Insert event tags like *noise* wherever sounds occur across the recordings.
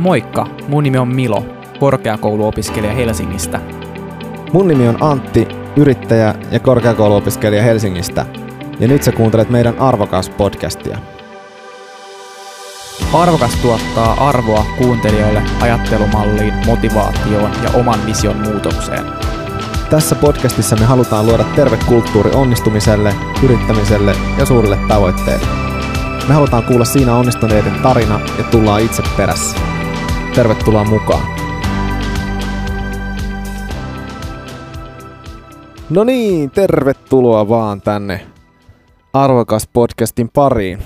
Moikka, mun nimi on Milo, korkeakouluopiskelija Helsingistä. Mun nimi on Antti, yrittäjä ja korkeakouluopiskelija Helsingistä. Ja nyt sä kuuntelet meidän Arvokas podcastia. Arvokas tuottaa arvoa kuuntelijoille ajattelumalliin, motivaatioon ja oman vision muutokseen. Tässä podcastissa me halutaan luoda terve kulttuuri onnistumiselle, yrittämiselle ja suurille tavoitteille. Me halutaan kuulla siinä onnistuneiden tarina ja tullaan itse perässä. Tervetuloa mukaan! No niin, tervetuloa vaan tänne Arvokas podcastin pariin.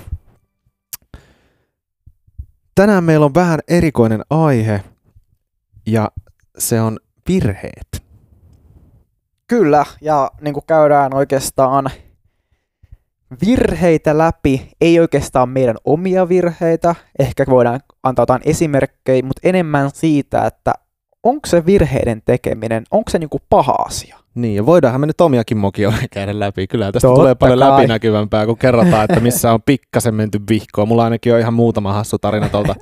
Tänään meillä on vähän erikoinen aihe ja se on virheet. Kyllä, ja niin kuin käydään oikeastaan virheitä läpi, ei oikeastaan meidän omia virheitä, ehkä voidaan antaa jotain esimerkkejä, mutta enemmän siitä, että onko se virheiden tekeminen, onko se niinku paha asia? Niin, ja voidaanhan me nyt omiakin mokioita *laughs* käydä läpi. Kyllä tästä Totta tulee paljon kai. läpinäkyvämpää, kun kerrotaan, että missä on *laughs* pikkasen menty vihkoon. Mulla ainakin on ihan muutama hassu tarina tuolta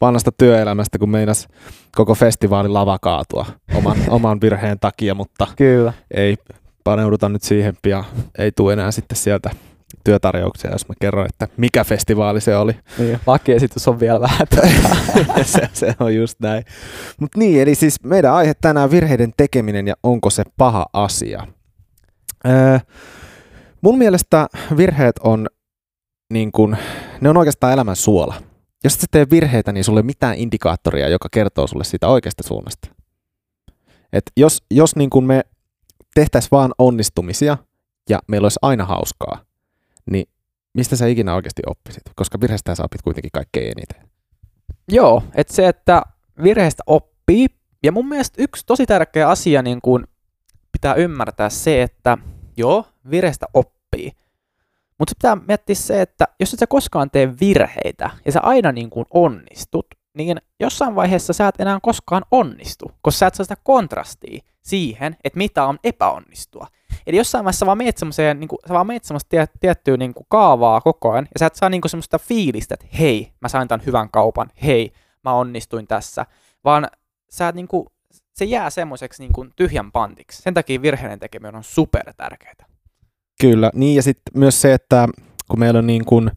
vanhasta työelämästä, kun meinas koko festivaalin lava kaatua oman, *laughs* oman virheen takia, mutta Kyllä. ei paneuduta nyt siihen pian. Ei tule enää sitten sieltä työtarjouksia, jos mä kerron, että mikä festivaali se oli. Niin, lakiesitys on vielä vähän. *laughs* se, se on just näin. Mutta niin, eli siis meidän aihe tänään virheiden tekeminen ja onko se paha asia. Öö, mun mielestä virheet on niin kun, ne on oikeastaan elämän suola. Jos et sä tee virheitä, niin sulle ei mitään indikaattoria, joka kertoo sulle siitä oikeasta suunnasta. Et jos jos niin kun me tehtäisiin vaan onnistumisia ja meillä olisi aina hauskaa, niin mistä sä ikinä oikeasti oppisit? Koska virheistä sä opit kuitenkin kaikkein eniten. Joo, että se, että virheistä oppii, ja mun mielestä yksi tosi tärkeä asia niin kuin pitää ymmärtää se, että joo, virheistä oppii. Mutta pitää miettiä se, että jos et sä koskaan tee virheitä ja sä aina niin kuin onnistut, niin jossain vaiheessa sä et enää koskaan onnistu, koska sä et saa sitä kontrastia siihen, että mitä on epäonnistua. Eli jossain vaiheessa sä vaan meet semmoiseen, niin kuin, sä vaan meet semmoista tie, tiettyä niin kuin kaavaa koko ajan, ja sä et saa niin kuin semmoista fiilistä, että hei, mä sain tämän hyvän kaupan, hei, mä onnistuin tässä, vaan sä et niin kuin, se jää semmoiseksi niin kuin tyhjän pantiksi. Sen takia virheiden tekeminen on super tärkeää. Kyllä, niin ja sitten myös se, että kun meillä on niin kuin,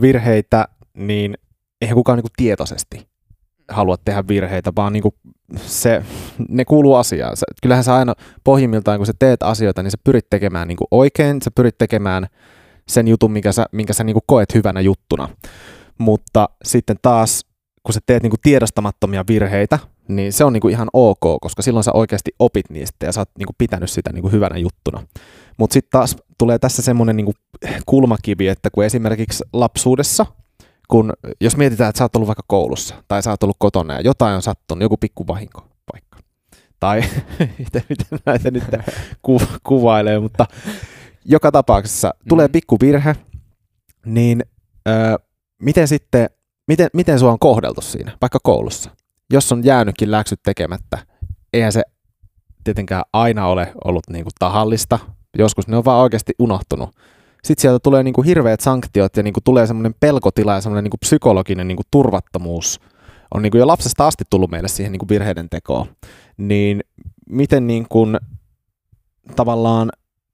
virheitä, niin eihän kukaan niin tietoisesti halua tehdä virheitä, vaan niin se, ne kuuluu asiaan. Sä, kyllähän sä aina pohjimmiltaan, kun sä teet asioita, niin sä pyrit tekemään niin oikein, sä pyrit tekemään sen jutun, minkä sä, minkä sä niin koet hyvänä juttuna. Mutta sitten taas, kun sä teet niin tiedostamattomia virheitä, niin se on niin ihan ok, koska silloin sä oikeasti opit niistä ja sä oot niin pitänyt sitä niin hyvänä juttuna. Mutta sitten taas tulee tässä semmoinen niinku kulmakivi, että kun esimerkiksi lapsuudessa, kun jos mietitään, että sä oot ollut vaikka koulussa tai sä oot ollut kotona ja jotain on sattunut, joku pikku vahinko vaikka. Tai *laughs* miten, miten näitä nyt ku, kuvailee, mutta joka tapauksessa tulee Mm. pikku virhe, niin ö, miten sitten, miten, miten sua on kohdeltu siinä, vaikka koulussa? Jos on jäänytkin läksyt tekemättä, eihän se tietenkään aina ole ollut niinku tahallista, joskus ne on vaan oikeasti unohtunut. Sitten sieltä tulee niinku hirveät sanktiot ja niinku tulee semmoinen pelkotila ja semmoinen niinku psykologinen niinku turvattomuus. On niinku jo lapsesta asti tullut meille siihen niinku virheiden tekoon. Niin miten niinku, tavallaan,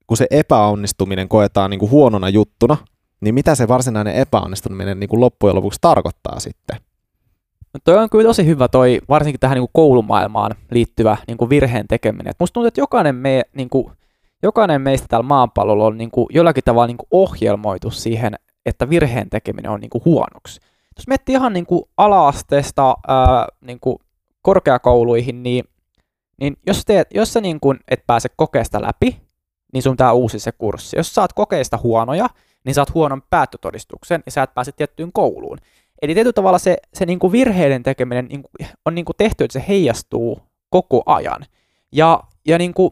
kun se epäonnistuminen koetaan niinku huonona juttuna, niin mitä se varsinainen epäonnistuminen niinku loppujen lopuksi tarkoittaa sitten? No toi on kyllä tosi hyvä toi, varsinkin tähän niin kuin koulumaailmaan liittyvä niin kuin virheen tekeminen. Et musta tuntuu, että jokainen, me, niin kuin, jokainen meistä täällä maapallolla on niin kuin, jollakin tavalla niin kuin ohjelmoitu siihen, että virheen tekeminen on niin kuin huonoksi. Jos miettii ihan niin kuin ala-asteesta ää, niin kuin korkeakouluihin, niin, niin jos, teet, jos sä niin kuin et pääse kokeesta läpi, niin sun tää uusi se kurssi. Jos saat kokeista huonoja, niin saat huonon päättötodistuksen ja sä et pääse tiettyyn kouluun. Eli tietyllä tavalla se, se niin kuin virheiden tekeminen niin kuin, on niin kuin tehty, että se heijastuu koko ajan. Ja, ja niin kuin,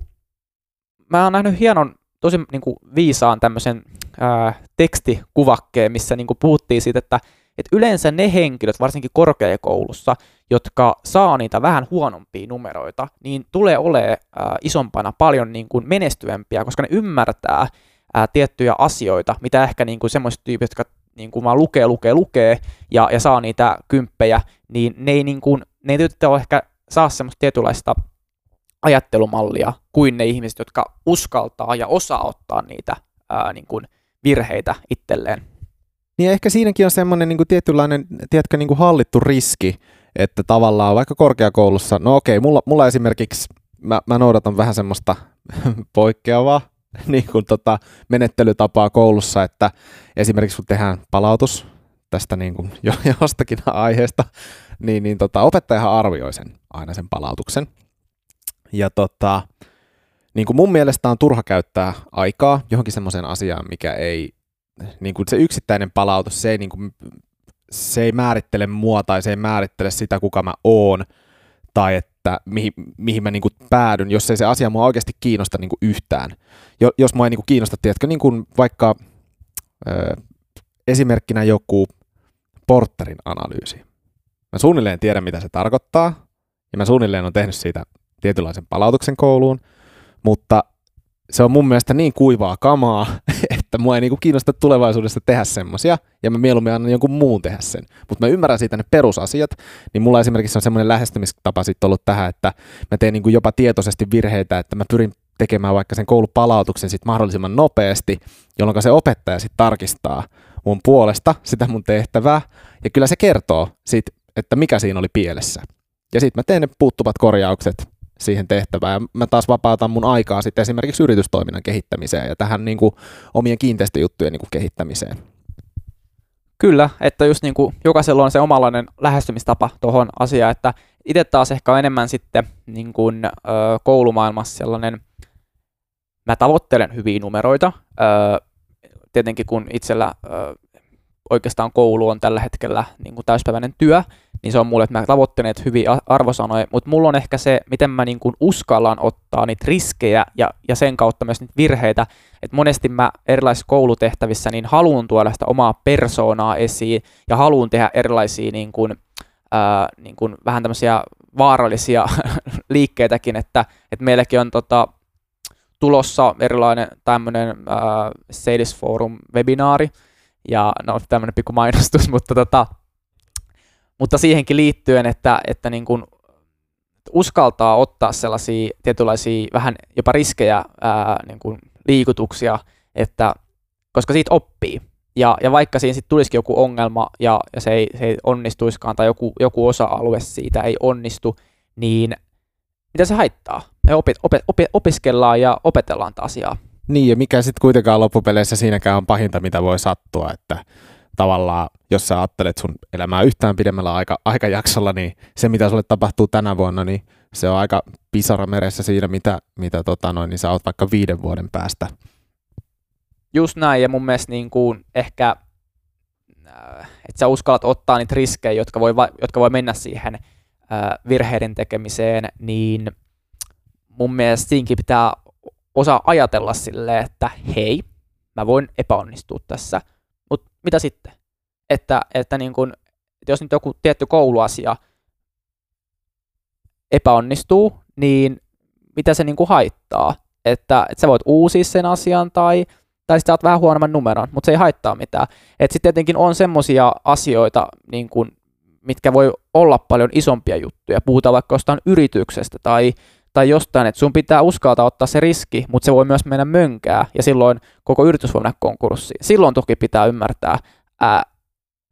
mä oon nähnyt hienon, tosi niin kuin viisaan tämmöisen ää, tekstikuvakkeen, missä niin kuin puhuttiin siitä, että, että yleensä ne henkilöt, varsinkin korkeakoulussa, jotka saa niitä vähän huonompia numeroita, niin tulee olemaan ää, isompana paljon niin kuin menestyvämpiä, koska ne ymmärtää ää, tiettyjä asioita, mitä ehkä niin kuin semmoiset tyypit, jotka niin kuin vaan lukee, lukee, lukee ja, ja saa niitä kymppejä, niin ne ei, niin kuin, ne ei ehkä saa semmoista tietynlaista ajattelumallia kuin ne ihmiset, jotka uskaltaa ja osaa ottaa niitä ää, niin kuin virheitä itselleen. Niin ehkä siinäkin on semmoinen niin tietynlainen, tiedätkö, niin kuin hallittu riski, että tavallaan vaikka korkeakoulussa, no okei, mulla, mulla esimerkiksi, mä, mä noudatan vähän semmoista *laughs* poikkeavaa *laughs* niin kuin tota, menettelytapaa koulussa, että esimerkiksi kun tehdään palautus tästä niin kuin jo, *laughs* jostakin aiheesta, niin, niin tota, opettajahan arvioi sen aina sen palautuksen. Ja tota, niin kuin mun mielestä on turha käyttää aikaa johonkin semmoiseen asiaan, mikä ei, niin kuin se yksittäinen palautus, se ei, niin kuin, se ei määrittele mua tai se ei määrittele sitä, kuka mä oon, tai että mihin, mihin mä niin kuin päädyn, jos ei se asia mua oikeasti kiinnosta niin kuin yhtään. Jo, jos mua ei niin kuin kiinnosta, tiedätkö, niin kuin vaikka ö, esimerkkinä joku Porterin analyysi. Mä suunnilleen tiedän, mitä se tarkoittaa, ja mä suunnilleen on tehnyt siitä tietynlaisen palautuksen kouluun, mutta se on mun mielestä niin kuivaa kamaa, *laughs* että mua ei niinku kiinnosta tulevaisuudessa tehdä semmosia, ja mä mieluummin annan jonkun muun tehdä sen. Mutta mä ymmärrän siitä ne perusasiat, niin mulla esimerkiksi on semmoinen lähestymistapa sitten ollut tähän, että mä teen niinku jopa tietoisesti virheitä, että mä pyrin tekemään vaikka sen koulupalautuksen sit mahdollisimman nopeasti, jolloin se opettaja sitten tarkistaa mun puolesta sitä mun tehtävää, ja kyllä se kertoo sit, että mikä siinä oli pielessä. Ja sitten mä teen ne puuttuvat korjaukset siihen tehtävään. Mä taas vapautan mun aikaa sitten esimerkiksi yritystoiminnan kehittämiseen ja tähän niin kuin omien kiinteistöjuttujen niin kuin kehittämiseen. Kyllä, että just niin kuin jokaisella on se omanlainen lähestymistapa tuohon asiaan, että itse taas ehkä enemmän sitten niin kuin, ö, koulumaailmassa sellainen, mä tavoittelen hyviä numeroita, ö, tietenkin kun itsellä ö, oikeastaan koulu on tällä hetkellä niin kuin täyspäiväinen työ, niin se on mulle, että mä tavoittelen hyviä arvosanoja, mutta mulla on ehkä se, miten mä niin kuin uskallan ottaa niitä riskejä ja, ja sen kautta myös niitä virheitä, että monesti mä erilaisissa koulutehtävissä niin haluan tuoda sitä omaa persoonaa esiin ja haluan tehdä erilaisia niin kuin, ää, niin kuin vähän tämmöisiä vaarallisia *laughs* liikkeitäkin, että, että meilläkin on tota, tulossa erilainen tämmöinen Sales Forum-webinaari, ja no tämmöinen pikku mainostus, *laughs* mutta, tota, mutta siihenkin liittyen, että, että niin kuin uskaltaa ottaa sellaisia tietynlaisia vähän jopa riskejä ää, niin kuin liikutuksia, että, koska siitä oppii. Ja, ja vaikka siinä sitten tulisikin joku ongelma ja, ja se, ei, se ei onnistuiskaan tai joku, joku osa-alue siitä ei onnistu, niin mitä se haittaa? Me opet, opet, opet, opiskellaan ja opetellaan tätä asiaa. Niin, ja mikä sitten kuitenkaan loppupeleissä siinäkään on pahinta, mitä voi sattua, että tavallaan, jos sä ajattelet sun elämää yhtään pidemmällä aika, aikajaksolla, niin se, mitä sulle tapahtuu tänä vuonna, niin se on aika pisara meressä siinä, mitä, mitä tota noin, niin sä oot vaikka viiden vuoden päästä. Just näin, ja mun mielestä niin kuin ehkä, äh, että sä uskallat ottaa niitä riskejä, jotka voi, jotka voi mennä siihen äh, virheiden tekemiseen, niin mun mielestä siinkin pitää osaa ajatella silleen, että hei, mä voin epäonnistua tässä, mutta mitä sitten? Että, että, niin kun, että jos nyt joku tietty kouluasia epäonnistuu, niin mitä se niin haittaa? Että, että sä voit uusia sen asian tai, tai sitten oot vähän huonomman numeron, mutta se ei haittaa mitään. Että sitten tietenkin on semmoisia asioita, niin kuin, mitkä voi olla paljon isompia juttuja. Puhutaan vaikka jostain yrityksestä tai tai jostain, että sun pitää uskaltaa ottaa se riski, mutta se voi myös mennä mönkää ja silloin koko yritys voi mennä konkurssiin. Silloin toki pitää ymmärtää ää,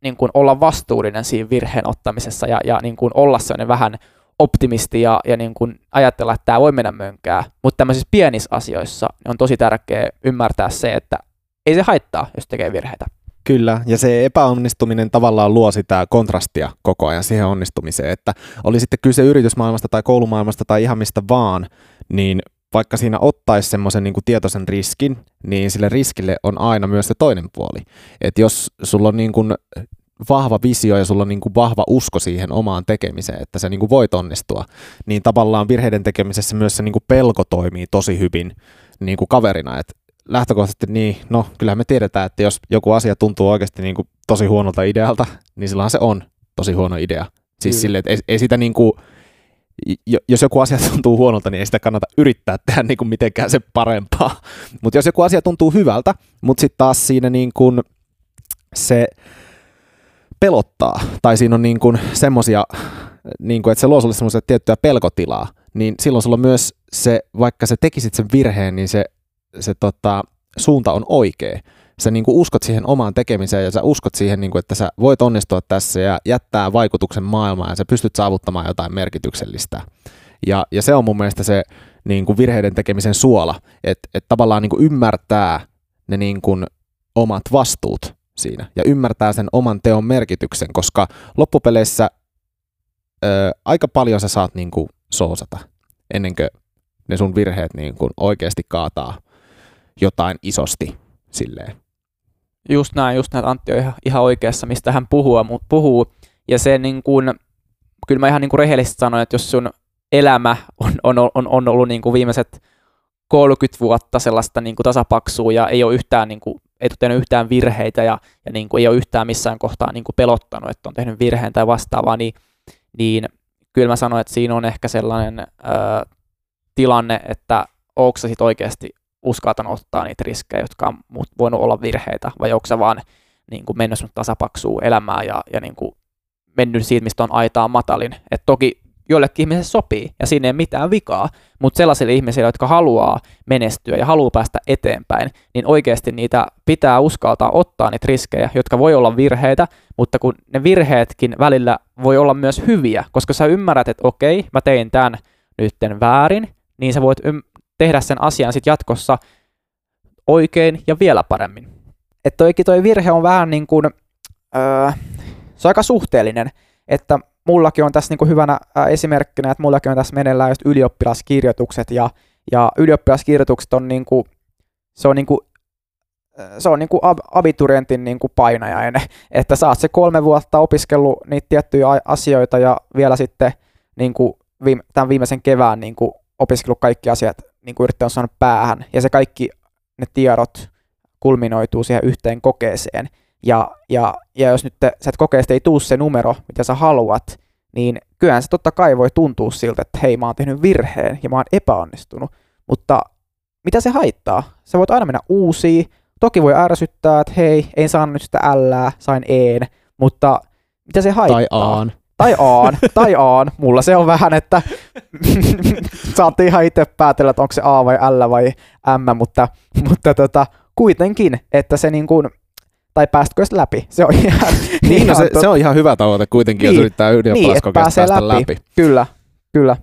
niin kuin olla vastuullinen siinä virheen ottamisessa ja, ja niin kuin olla sellainen vähän optimisti ja, ja niin kuin ajatella, että tämä voi mennä mönkää. Mutta tämmöisissä pienissä asioissa on tosi tärkeää ymmärtää se, että ei se haittaa, jos tekee virheitä. Kyllä, ja se epäonnistuminen tavallaan luo sitä kontrastia koko ajan siihen onnistumiseen, että oli sitten kyse yritysmaailmasta tai koulumaailmasta tai ihan mistä vaan, niin vaikka siinä ottaisi semmoisen niin tietoisen riskin, niin sille riskille on aina myös se toinen puoli. Et jos sulla on niin kuin vahva visio ja sulla on niin kuin vahva usko siihen omaan tekemiseen, että sä niin kuin voit onnistua, niin tavallaan virheiden tekemisessä myös se niin kuin pelko toimii tosi hyvin niin kuin kaverina, että lähtökohtaisesti niin, no kyllähän me tiedetään, että jos joku asia tuntuu oikeasti niin kuin tosi huonolta idealta, niin silloin se on tosi huono idea. Siis mm. silleen, että ei, ei sitä niin kuin, jos joku asia *laughs* tuntuu huonolta, niin ei sitä kannata yrittää tehdä niin kuin mitenkään se parempaa. *laughs* Mutta jos joku asia tuntuu hyvältä, mutta sitten taas siinä niin kuin se pelottaa, tai siinä on niin kuin semmosia, niin kuin, että se luo sulle semmoista tiettyä pelkotilaa, niin silloin sulla myös se, vaikka sä tekisit sen virheen, niin se, se tota, suunta on oikea. Sä niin kuin uskot siihen omaan tekemiseen ja sä uskot siihen, niin kuin, että sä voit onnistua tässä ja jättää vaikutuksen maailmaan ja sä pystyt saavuttamaan jotain merkityksellistä. Ja, ja se on mun mielestä se niin kuin virheiden tekemisen suola, että et tavallaan niin kuin ymmärtää ne niin kuin omat vastuut siinä ja ymmärtää sen oman teon merkityksen, koska loppupeleissä ö, aika paljon sä saat niin kuin soosata ennen kuin ne sun virheet niin kuin oikeasti kaataa jotain isosti silleen. Just näin, just näin, Antti on ihan, ihan oikeassa, mistä hän puhuu, puhuu. Ja se niin kuin, kyllä mä ihan niin kuin rehellisesti sanon, että jos sun elämä on, on, on, on ollut niin kuin viimeiset 30 vuotta sellaista niin kuin tasapaksua ja ei ole yhtään, niin kuin, ei ole tehnyt yhtään virheitä ja, ja niin kuin ei ole yhtään missään kohtaa niin kuin pelottanut, että on tehnyt virheen tai vastaavaa, niin, niin kyllä mä sanoin, että siinä on ehkä sellainen ö, tilanne, että onko se sitten oikeasti uskaltanut ottaa niitä riskejä, jotka on voinut olla virheitä, vai onko se vaan niin kuin mennyt sun tasapaksuu elämää ja, ja niin kuin mennyt siitä, mistä on aitaa matalin. Et toki joillekin ihmisille sopii ja siinä ei mitään vikaa, mutta sellaisille ihmisille, jotka haluaa menestyä ja haluaa päästä eteenpäin, niin oikeasti niitä pitää uskaltaa ottaa niitä riskejä, jotka voi olla virheitä, mutta kun ne virheetkin välillä voi olla myös hyviä, koska sä ymmärrät, että okei, mä tein tämän nytten väärin, niin sä voit ym- tehdä sen asian sitten jatkossa oikein ja vielä paremmin. Että toikin toi virhe on vähän niin kuin, öö, se on aika suhteellinen, että mullakin on tässä niin kuin hyvänä esimerkkinä, että mullakin on tässä meneillään just ylioppilaskirjoitukset ja, ja ylioppilaskirjoitukset on niin kuin, se on niin kuin se on niin kuin abiturientin niin kuin painajainen, *laughs* että saat se kolme vuotta opiskellut niitä tiettyjä asioita ja vielä sitten niin kuin viime, tämän viimeisen kevään niin kuin opiskellut kaikki asiat niin kuin yrittänyt saada päähän ja se kaikki ne tiedot kulminoituu siihen yhteen kokeeseen ja, ja, ja jos nyt sä et kokeesta ei tuu se numero, mitä sä haluat, niin kyllähän se totta kai voi tuntua siltä, että hei, mä oon tehnyt virheen ja mä oon epäonnistunut. Mutta mitä se haittaa? Sä voit aina mennä uusiin. Toki voi ärsyttää, että hei, en saanut nyt sitä ällää, sain een, mutta mitä se haittaa? Tai aan. Tai aan, tai aan. Mulla se on vähän, että *laughs* saatte ihan itse päätellä, että onko se A vai L vai M, mutta, mutta tota, kuitenkin, että se niin kuin, tai päästkö läpi. Se on ihan, *laughs* niin, no se, tot... se, on ihan hyvä tavoite kuitenkin, niin, jos yrittää ylioppilaskokeesta niin, päästä läpi. läpi. Kyllä, kyllä.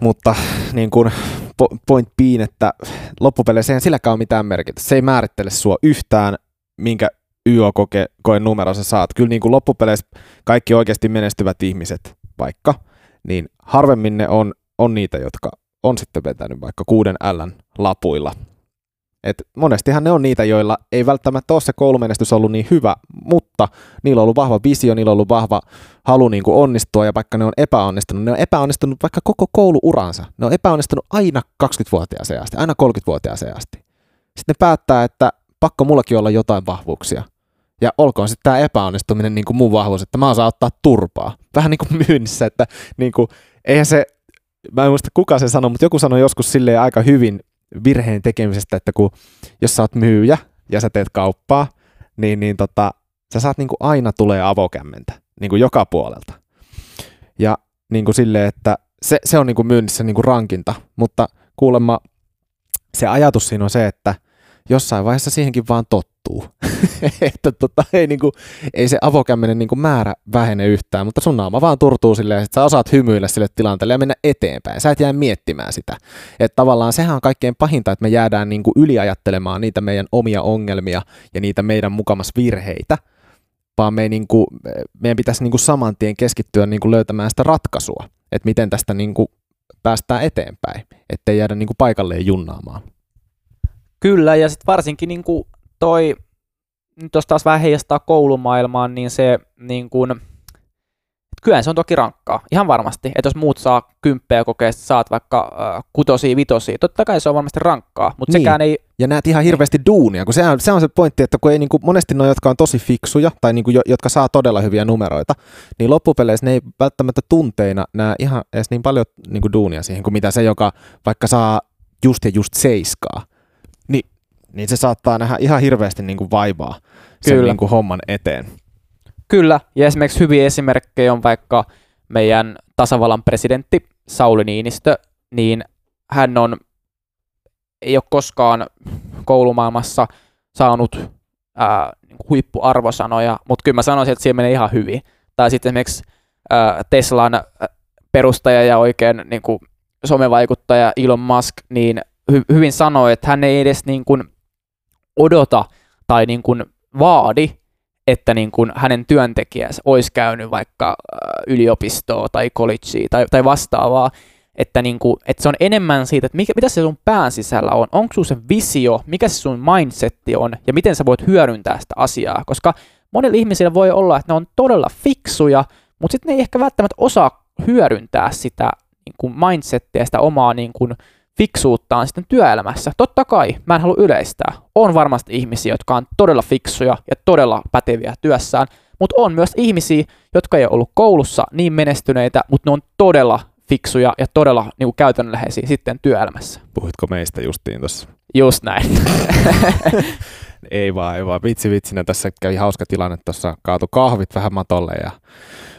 Mutta niin kuin point being, että loppupeleissä ei silläkään ole mitään merkitystä. Se ei määrittele sua yhtään, minkä YO-koe numero sä saat. Kyllä niin kuin loppupeleissä kaikki oikeasti menestyvät ihmiset vaikka, niin harvemmin ne on, on niitä, jotka on sitten vetänyt vaikka kuuden L lapuilla et monestihan ne on niitä, joilla ei välttämättä ole se koulumenestys ollut niin hyvä, mutta niillä on ollut vahva visio, niillä on ollut vahva halu niin kuin onnistua, ja vaikka ne on epäonnistunut, ne on epäonnistunut vaikka koko kouluuransa. Ne on epäonnistunut aina 20-vuotiaaseen asti, aina 30-vuotiaaseen asti. Sitten ne päättää, että pakko mullakin olla jotain vahvuuksia. Ja olkoon sitten tämä epäonnistuminen niin kuin mun vahvuus, että mä osaan ottaa turpaa. Vähän niin kuin myynnissä, että niin kuin, eihän se, mä en muista kuka se sanoi, mutta joku sanoi joskus silleen aika hyvin, virheen tekemisestä, että kun, jos sä oot myyjä ja sä teet kauppaa, niin, niin tota, sä saat niin kuin aina tulee avokämmentä niin kuin joka puolelta. Ja niin kuin silleen, että se, se on niin kuin myynnissä niin kuin rankinta, mutta kuulemma se ajatus siinä on se, että jossain vaiheessa siihenkin vaan tottuu. *laughs* että tota, ei, niinku, ei se avokämmenen niinku määrä vähene yhtään, mutta sun naama vaan turtuu silleen, että sä osaat hymyillä sille tilanteelle ja mennä eteenpäin. Sä et jää miettimään sitä. Että tavallaan sehän on kaikkein pahinta, että me jäädään niinku yliajattelemaan niitä meidän omia ongelmia ja niitä meidän mukamas virheitä, vaan me ei niinku, meidän pitäisi niinku saman tien keskittyä niinku löytämään sitä ratkaisua, että miten tästä niinku päästään eteenpäin, ettei jäädä niinku paikalleen junnaamaan. Kyllä, ja sitten varsinkin niin kuin toi, nyt jos taas vähän heijastaa koulumaailmaan, niin se niin kuin, kyllä se on toki rankkaa, ihan varmasti. Että jos muut saa kymppejä kokeesta, saat vaikka äh, kutosia, vitosia, totta kai se on varmasti rankkaa, mutta niin. sekään ei... Ja näet ihan hirveästi duunia, kun se on, se on se pointti, että kun ei niin kuin, monesti ne, jotka on tosi fiksuja, tai niin kuin, jotka saa todella hyviä numeroita, niin loppupeleissä ne ei välttämättä tunteina näe ihan edes niin paljon niin kuin duunia siihen, kuin mitä se, joka vaikka saa just ja just seiskaa niin se saattaa nähdä ihan hirveästi niin kuin vaivaa sen Kyllä. niin kuin homman eteen. Kyllä, ja esimerkiksi hyviä esimerkkejä on vaikka meidän tasavallan presidentti Sauli Niinistö, niin hän on, ei ole koskaan koulumaailmassa saanut ää, niin kuin huippuarvosanoja, mutta kyllä mä sanoisin, että siellä menee ihan hyvin. Tai sitten esimerkiksi ää, Teslan perustaja ja oikein niin kuin somevaikuttaja Elon Musk, niin hy- hyvin sanoi, että hän ei edes niin kuin odota tai niin kuin vaadi, että niin kuin hänen työntekijänsä olisi käynyt vaikka äh, yliopistoa tai collegea tai, tai vastaavaa, että, niin kuin, että se on enemmän siitä, että mikä, mitä se sun pään sisällä on, onko sun se visio, mikä se sun mindsetti on? Ja miten sä voit hyödyntää sitä asiaa, koska monilla ihmisillä voi olla, että ne on todella fiksuja, mutta sitten ne ei ehkä välttämättä osaa hyödyntää sitä niin kuin mindsettiä, sitä omaa niin kuin fiksuuttaan sitten työelämässä. Totta kai, mä en halua yleistää. On varmasti ihmisiä, jotka on todella fiksuja ja todella päteviä työssään, mutta on myös ihmisiä, jotka ei ole ollut koulussa niin menestyneitä, mutta ne on todella fiksuja ja todella niin kuin käytännönläheisiä sitten työelämässä. Puhuitko meistä justiin tuossa? Just näin. *laughs* Ei vaan, ei vaan. Vitsi vitsinä tässä kävi hauska tilanne tuossa. Kaatu kahvit vähän matolle ja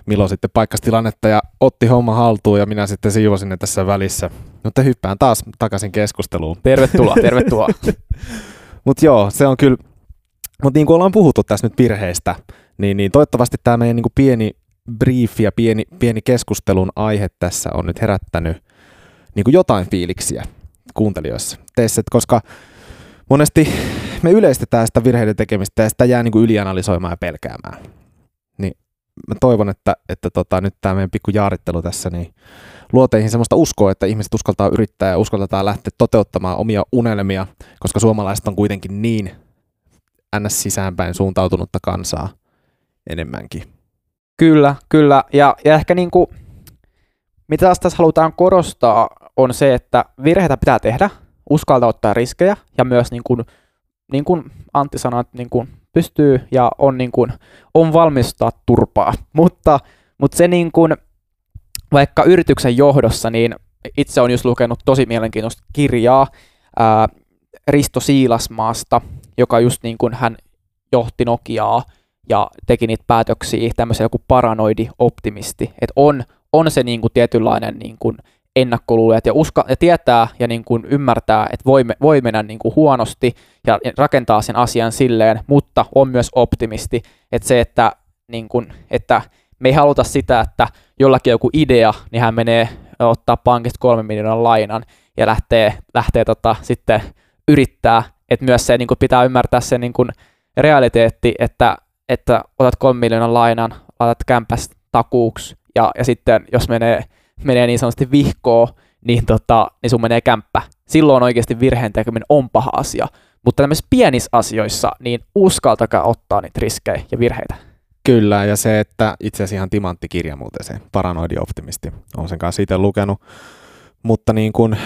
Milo sitten paikkasi tilannetta ja otti homma haltuun ja minä sitten siivosin ne tässä välissä. Mutta hyppään taas takaisin keskusteluun. tervetuloa, *laughs* tervetuloa. Mutta joo, se on kyllä, mutta niin kuin ollaan puhuttu tässä nyt virheistä, niin, niin toivottavasti tämä meidän niin kuin pieni brief ja pieni, pieni keskustelun aihe tässä on nyt herättänyt niin kuin jotain fiiliksiä kuuntelijoissa teissä, koska monesti me yleistetään sitä virheiden tekemistä ja sitä jää niin kuin ylianalysoimaan ja pelkäämään. Niin mä toivon, että, että tota, nyt tämä meidän pikku jaarittelu tässä niin luo teihin semmoista uskoa, että ihmiset uskaltaa yrittää ja uskaltaa lähteä toteuttamaan omia unelmia, koska suomalaiset on kuitenkin niin ns. sisäänpäin suuntautunutta kansaa enemmänkin. Kyllä, kyllä. Ja, ja ehkä niin kuin, mitä taas tässä halutaan korostaa, on se, että virheitä pitää tehdä, uskaltaa ottaa riskejä ja myös niin kuin, niin kuin Antti sanoi, että niin kuin pystyy ja on, niin kuin, on valmistaa turpaa. *laughs* Mutta, mutta se niin kuin, vaikka yrityksen johdossa, niin itse on just lukenut tosi mielenkiintoista kirjaa ää, Risto Siilasmaasta, joka just niin kuin hän johti Nokiaa ja teki niitä päätöksiä, tämmöisen joku paranoidi optimisti, että on, on se niin kuin tietynlainen niin kuin ennakkoluulijat ja, uska, ja tietää ja niin kuin ymmärtää, että voi, voi mennä niin kuin huonosti ja rakentaa sen asian silleen, mutta on myös optimisti, että se, että, niin kuin, että me ei haluta sitä, että jollakin joku idea, niin hän menee ottaa pankista kolmen miljoonan lainan ja lähtee, lähtee tota, sitten yrittää, että myös se niin kuin pitää ymmärtää se niin kuin realiteetti, että, että otat kolmen miljoonan lainan, laitat kämpäs takuuksi ja, ja sitten jos menee, menee niin sanotusti vihkoon, niin, tota, niin sun menee kämppä. Silloin oikeasti virheen tekeminen on paha asia. Mutta tämmöisissä pienissä asioissa, niin uskaltakaa ottaa niitä riskejä ja virheitä. Kyllä, ja se, että itse asiassa ihan timanttikirja muuten se, Paranoidi optimisti, on sen kanssa itse lukenut. Mutta niin kuin,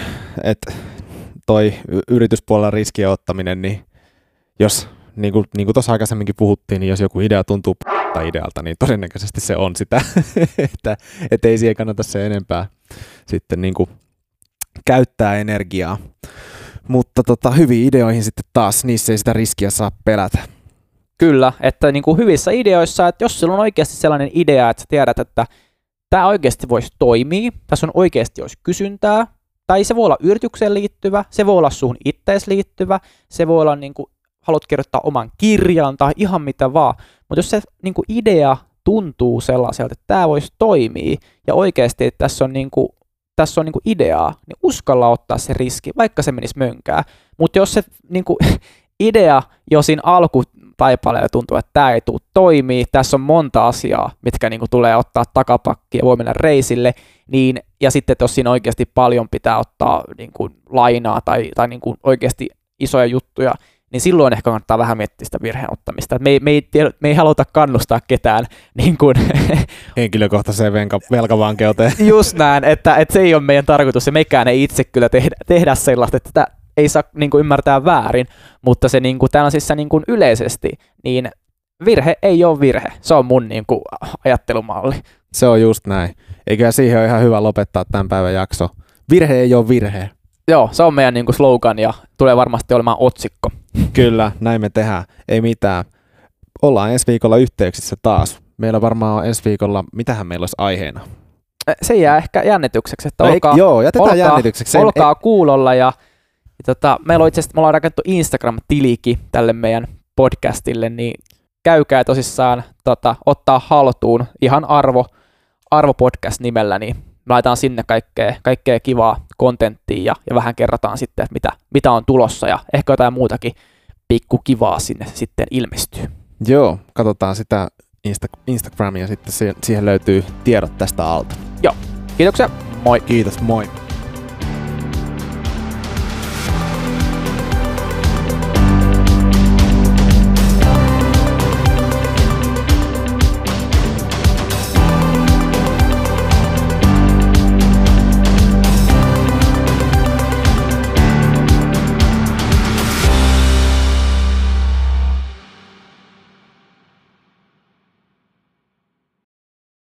että toi yrityspuolella riskien ottaminen, niin jos, niin kuin, niin kuin tuossa aikaisemminkin puhuttiin, niin jos joku idea tuntuu p- idealta, niin todennäköisesti se on sitä, *laughs* että et ei siihen kannata se enempää sitten niin kuin käyttää energiaa. Mutta tota, hyviin ideoihin sitten taas, niissä ei sitä riskiä saa pelätä. Kyllä, että niin kuin hyvissä ideoissa, että jos sulla on oikeasti sellainen idea, että sä tiedät, että tämä oikeasti voisi toimia, tässä on oikeasti olisi kysyntää, tai se voi olla yritykseen liittyvä, se voi olla suhun ittees liittyvä, se voi olla niin kuin, haluat kirjoittaa oman kirjan tai ihan mitä vaan, mutta jos se niin kuin idea tuntuu sellaiselta, että tämä voisi toimia, ja oikeasti että tässä on, niin kuin, tässä on niin kuin ideaa, niin uskalla ottaa se riski, vaikka se menisi mönkää. Mutta jos se niin kuin, *laughs* idea jo siinä alkutaipaleella tuntuu, että tämä ei tule toimii, tässä on monta asiaa, mitkä niin kuin, tulee ottaa takapakki ja voi mennä reisille, niin, ja sitten että jos siinä oikeasti paljon pitää ottaa niin kuin, lainaa tai, tai niin kuin, oikeasti isoja juttuja, niin silloin ehkä kannattaa vähän miettiä sitä virheen ottamista. Me, ei, me, ei, tiedä- me ei haluta kannustaa ketään *laughs* niin kuin, *laughs* Henkilökohtaiseen venka, velkavankeuteen. *laughs* just näin, että, että se ei ole meidän tarkoitus ja mekään ei itse kyllä tehdä, tehdä sellaista, että tätä ei saa niin kuin, ymmärtää väärin, mutta se niin kuin, tällaisissa niin kuin, yleisesti, niin virhe ei ole virhe. Se on mun niin kuin, ajattelumalli. Se on just näin. Eikä siihen ole ihan hyvä lopettaa tämän päivän jakso. Virhe ei ole virhe. Joo, se on meidän niinku slogan ja tulee varmasti olemaan otsikko. Kyllä, näin me tehdään. Ei mitään. Ollaan ensi viikolla yhteyksissä taas. Meillä varmaan on ensi viikolla, mitähän meillä olisi aiheena? Se jää ehkä jännitykseksi, että No ei- olkaa, joo, jätetään olkaa- jännitykseksi. Sen- olkaa kuulolla ja, ja tota, meillä on itse asiassa, me ollaan rakennettu Instagram-tilikin tälle meidän podcastille, niin käykää tosissaan tota, ottaa haltuun ihan arvo, arvo podcast nimellä, niin laitetaan sinne kaikkea, kaikkea kivaa kontenttia ja, ja vähän kerrotaan sitten, että mitä, mitä on tulossa ja ehkä jotain muutakin pikku kivaa sinne sitten ilmestyy. Joo, katsotaan sitä Insta- Instagramia, sitten siihen- löytyy tiedot tästä alta. Kiitoksia, moi! Kiitos, moi!